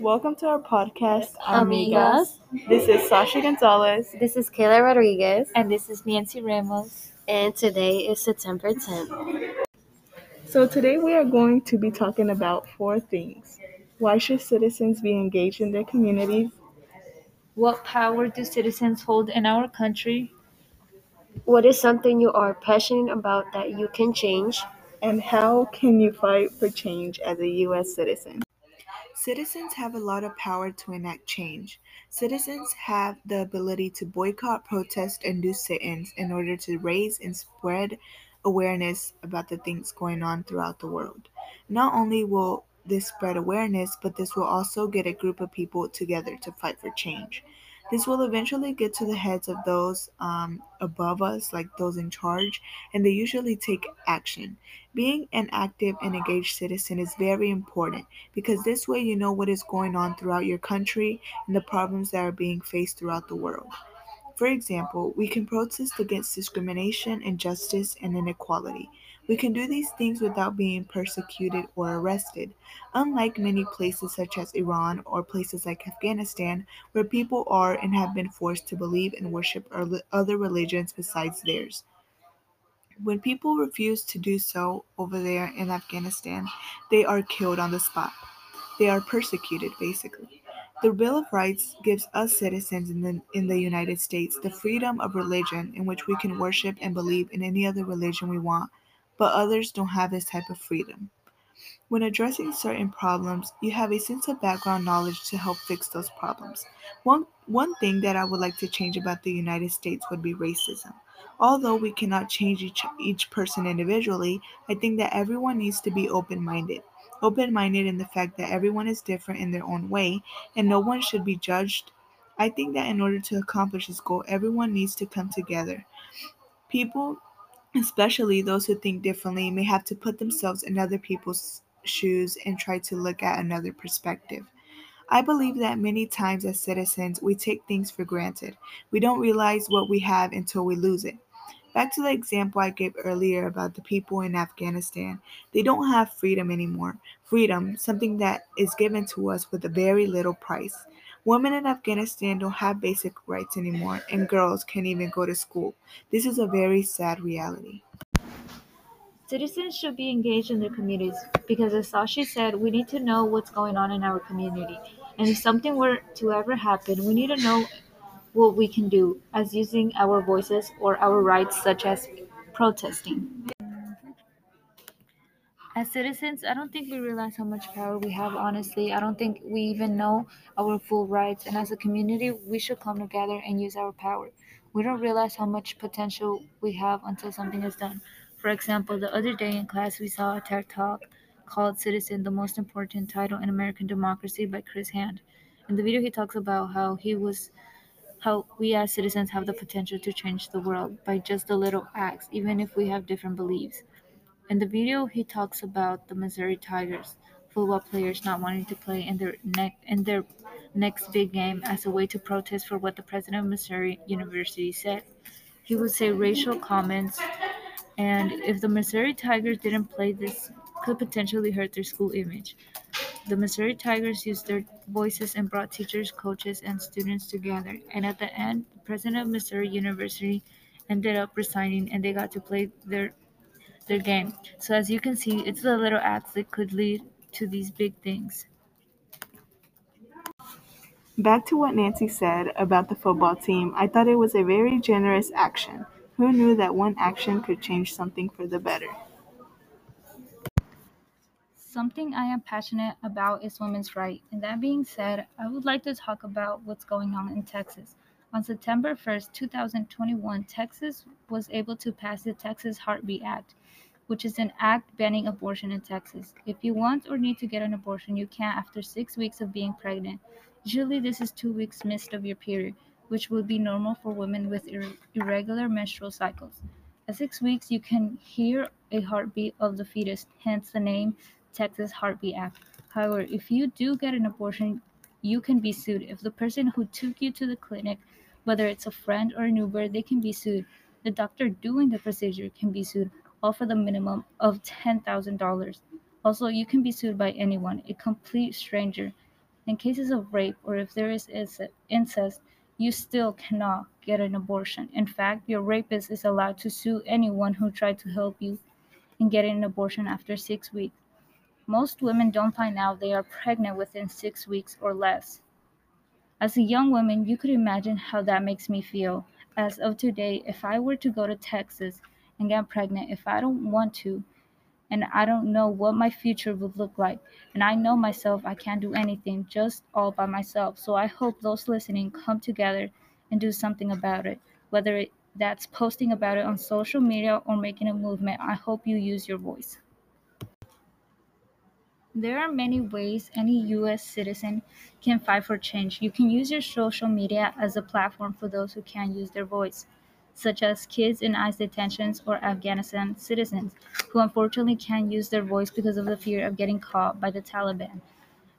Welcome to our podcast, Amigas. This is Sasha Gonzalez. This is Kayla Rodriguez, And this is Nancy Ramos. and today is September 10th. So, today we are going to be talking about four things. Why should citizens be engaged in their communities? What power do citizens hold in our country? What is something you are passionate about that you can change? And how can you fight for change as a U.S. citizen? Citizens have a lot of power to enact change. Citizens have the ability to boycott, protest, and do sit ins in order to raise and spread awareness about the things going on throughout the world. Not only will this spread awareness, but this will also get a group of people together to fight for change. This will eventually get to the heads of those um, above us, like those in charge, and they usually take action. Being an active and engaged citizen is very important because this way you know what is going on throughout your country and the problems that are being faced throughout the world. For example, we can protest against discrimination, injustice, and inequality. We can do these things without being persecuted or arrested. Unlike many places such as Iran or places like Afghanistan, where people are and have been forced to believe and worship other- religions besides theirs. When people refuse to do so over there in Afghanistan, they are killed on the spot. They are persecuted, basically. The Bill of Rights gives us citizens in the, in the United States the freedom of religion in which we can worship and believe in any other religion we want, but others don't have this type of freedom. When addressing certain problems, you have a sense of background knowledge to help fix those problems. One, one thing that I would like to change about the United States would be racism. Although we cannot change each, each person individually, I think that everyone needs to be open minded. Open minded in the fact that everyone is different in their own way and no one should be judged. I think that in order to accomplish this goal, everyone needs to come together. People, especially those who think differently, may have to put themselves in other people's shoes and try to look at another perspective. I believe that many times as citizens, we take things for granted. We don't realize what we have until we lose it. Back to the example I gave earlier about the people in Afghanistan. They don't have freedom anymore. Freedom, something that is given to us with a very little price. Women in Afghanistan don't have basic rights anymore, and girls can't even go to school. This is a very sad reality. Citizens should be engaged in their communities because, as Sasha said, we need to know what's going on in our community. And if something were to ever happen, we need to know what we can do as using our voices or our rights, such as protesting. As citizens, I don't think we realize how much power we have, honestly. I don't think we even know our full rights. And as a community, we should come together and use our power. We don't realize how much potential we have until something is done. For example, the other day in class, we saw a TED Talk called Citizen, the Most Important Title in American Democracy by Chris Hand. In the video, he talks about how he was how we as citizens have the potential to change the world by just the little acts, even if we have different beliefs. In the video, he talks about the Missouri Tigers football players not wanting to play in their in their next big game as a way to protest for what the president of Missouri University said. He would say racial comments, and if the Missouri Tigers didn't play, this could potentially hurt their school image. The Missouri Tigers used their voices and brought teachers, coaches, and students together. And at the end, the president of Missouri University ended up resigning, and they got to play their their game. So as you can see, it's the little acts that could lead to these big things. Back to what Nancy said about the football team, I thought it was a very generous action. Who knew that one action could change something for the better? Something I am passionate about is women's rights. And that being said, I would like to talk about what's going on in Texas. On September 1st, 2021, Texas was able to pass the Texas Heartbeat Act, which is an act banning abortion in Texas. If you want or need to get an abortion, you can after six weeks of being pregnant. Usually, this is two weeks missed of your period, which would be normal for women with ir- irregular menstrual cycles. At six weeks, you can hear a heartbeat of the fetus, hence the name Texas Heartbeat Act. However, if you do get an abortion, you can be sued. If the person who took you to the clinic, whether it's a friend or an Uber, they can be sued. The doctor doing the procedure can be sued, all for the minimum of $10,000. Also, you can be sued by anyone, a complete stranger. In cases of rape or if there is incest, you still cannot get an abortion. In fact, your rapist is allowed to sue anyone who tried to help you in getting an abortion after six weeks. Most women don't find out they are pregnant within six weeks or less. As a young woman, you could imagine how that makes me feel. As of today, if I were to go to Texas and get pregnant, if I don't want to, and I don't know what my future would look like, and I know myself, I can't do anything just all by myself. So I hope those listening come together and do something about it, whether it, that's posting about it on social media or making a movement. I hope you use your voice. There are many ways any US citizen can fight for change. You can use your social media as a platform for those who can't use their voice, such as kids in ICE detentions or Afghanistan citizens who unfortunately can't use their voice because of the fear of getting caught by the Taliban.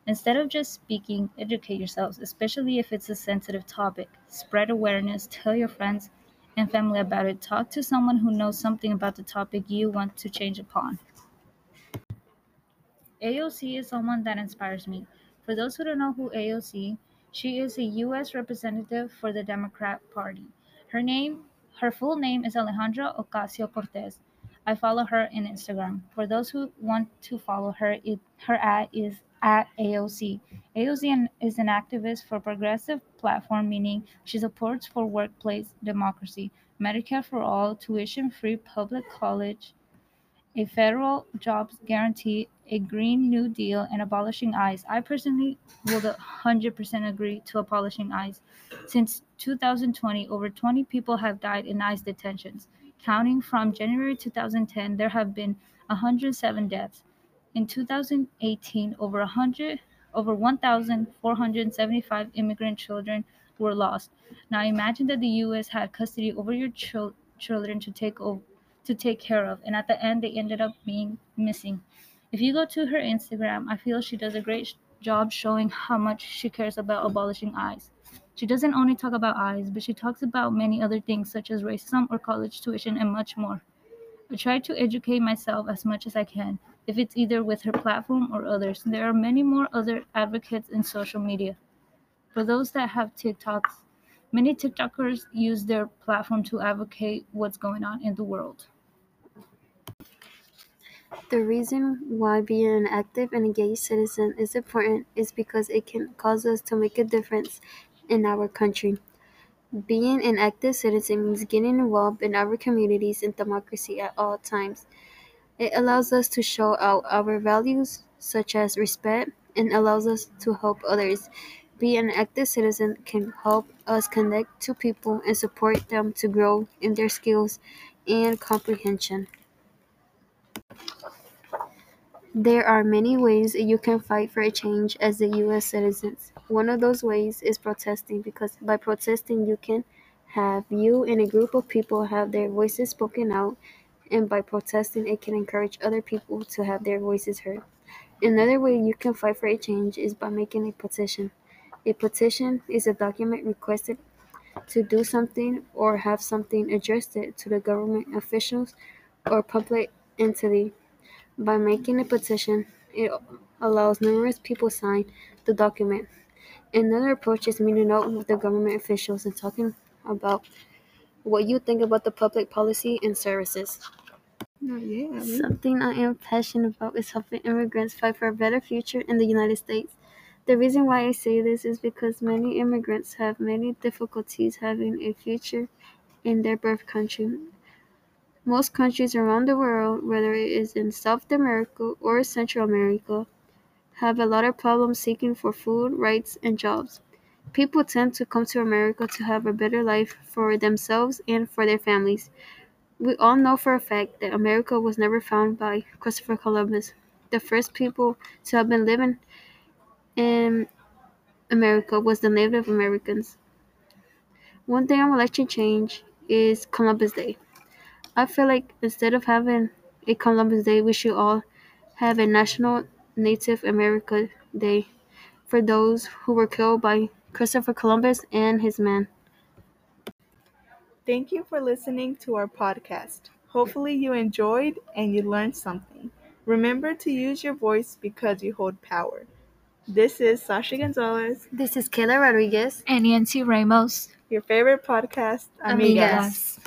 Instead of just speaking, educate yourselves, especially if it's a sensitive topic. Spread awareness, tell your friends and family about it. Talk to someone who knows something about the topic you want to change upon. AOC is someone that inspires me. For those who don't know who AOC, she is a U.S. representative for the Democrat Party. Her name, her full name is Alejandra Ocasio Cortez. I follow her in Instagram. For those who want to follow her, it, her ad is at AOC. AOC is an activist for progressive platform, meaning she supports for workplace democracy, Medicare for all, tuition-free public college, a federal jobs guarantee, a Green New Deal, and abolishing ICE. I personally would 100% agree to abolishing ICE. Since 2020, over 20 people have died in ICE detentions. Counting from January 2010, there have been 107 deaths. In 2018, over 100 over 1,475 immigrant children were lost. Now imagine that the U.S. had custody over your chil- children to take over to take care of, and at the end, they ended up being missing. If you go to her Instagram, I feel she does a great job showing how much she cares about abolishing ICE. She doesn't only talk about ICE, but she talks about many other things such as racism or college tuition and much more. I try to educate myself as much as I can, if it's either with her platform or others. There are many more other advocates in social media. For those that have TikToks, many TikTokers use their platform to advocate what's going on in the world. The reason why being an active and engaged citizen is important is because it can cause us to make a difference in our country. Being an active citizen means getting involved in our communities and democracy at all times. It allows us to show out our values, such as respect, and allows us to help others. Being an active citizen can help us connect to people and support them to grow in their skills and comprehension. There are many ways you can fight for a change as a U.S. citizen. One of those ways is protesting because by protesting you can have you and a group of people have their voices spoken out and by protesting it can encourage other people to have their voices heard. Another way you can fight for a change is by making a petition. A petition is a document requested to do something or have something addressed to the government officials or public entity by making a petition, it allows numerous people to sign the document. Another approach is meeting out with the government officials and talking about what you think about the public policy and services. Oh, yeah. Something I am passionate about is helping immigrants fight for a better future in the United States. The reason why I say this is because many immigrants have many difficulties having a future in their birth country. Most countries around the world, whether it is in South America or Central America, have a lot of problems seeking for food, rights, and jobs. People tend to come to America to have a better life for themselves and for their families. We all know for a fact that America was never found by Christopher Columbus. The first people to have been living in America was the Native Americans. One thing I would like to change is Columbus Day. I feel like instead of having a Columbus Day, we should all have a National Native America Day for those who were killed by Christopher Columbus and his men. Thank you for listening to our podcast. Hopefully, you enjoyed and you learned something. Remember to use your voice because you hold power. This is Sasha Gonzalez, This is Kayla Rodriguez. And Nancy Ramos. your favorite podcast, Amigas. Amigas.